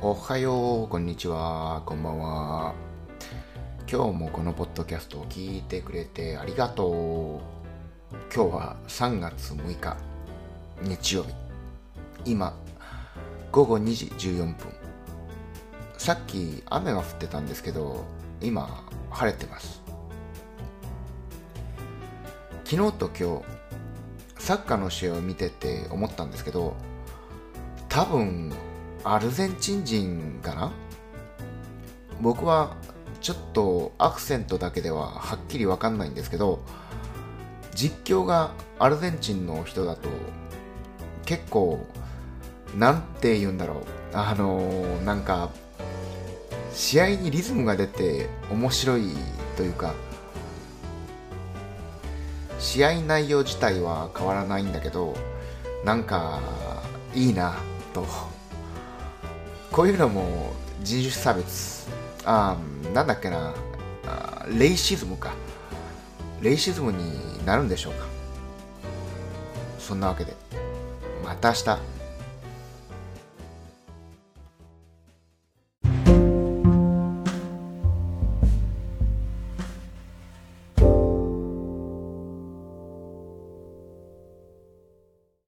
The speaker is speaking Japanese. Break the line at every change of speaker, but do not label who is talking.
おはよう、こんにちは、こんばんは。今日もこのポッドキャストを聞いてくれてありがとう。今日は3月6日、日曜日。今、午後2時14分。さっき雨が降ってたんですけど、今、晴れてます。昨日と今日、サッカーの試合を見てて思ったんですけど、多分アルゼンチン人かな？僕はちょっとアクセントだけでははっきりわかんないんですけど実況がアルゼンチンの人だと結構なんて言うんだろう。あのーなんか試合にリズムが出て面白いというか試合内容自体は変わらないんだけどなんかいいなと。こういうのも人種差別。ああなんだっけな。レイシズムか。レイシズムになるんでしょうか。そんなわけで。また明日。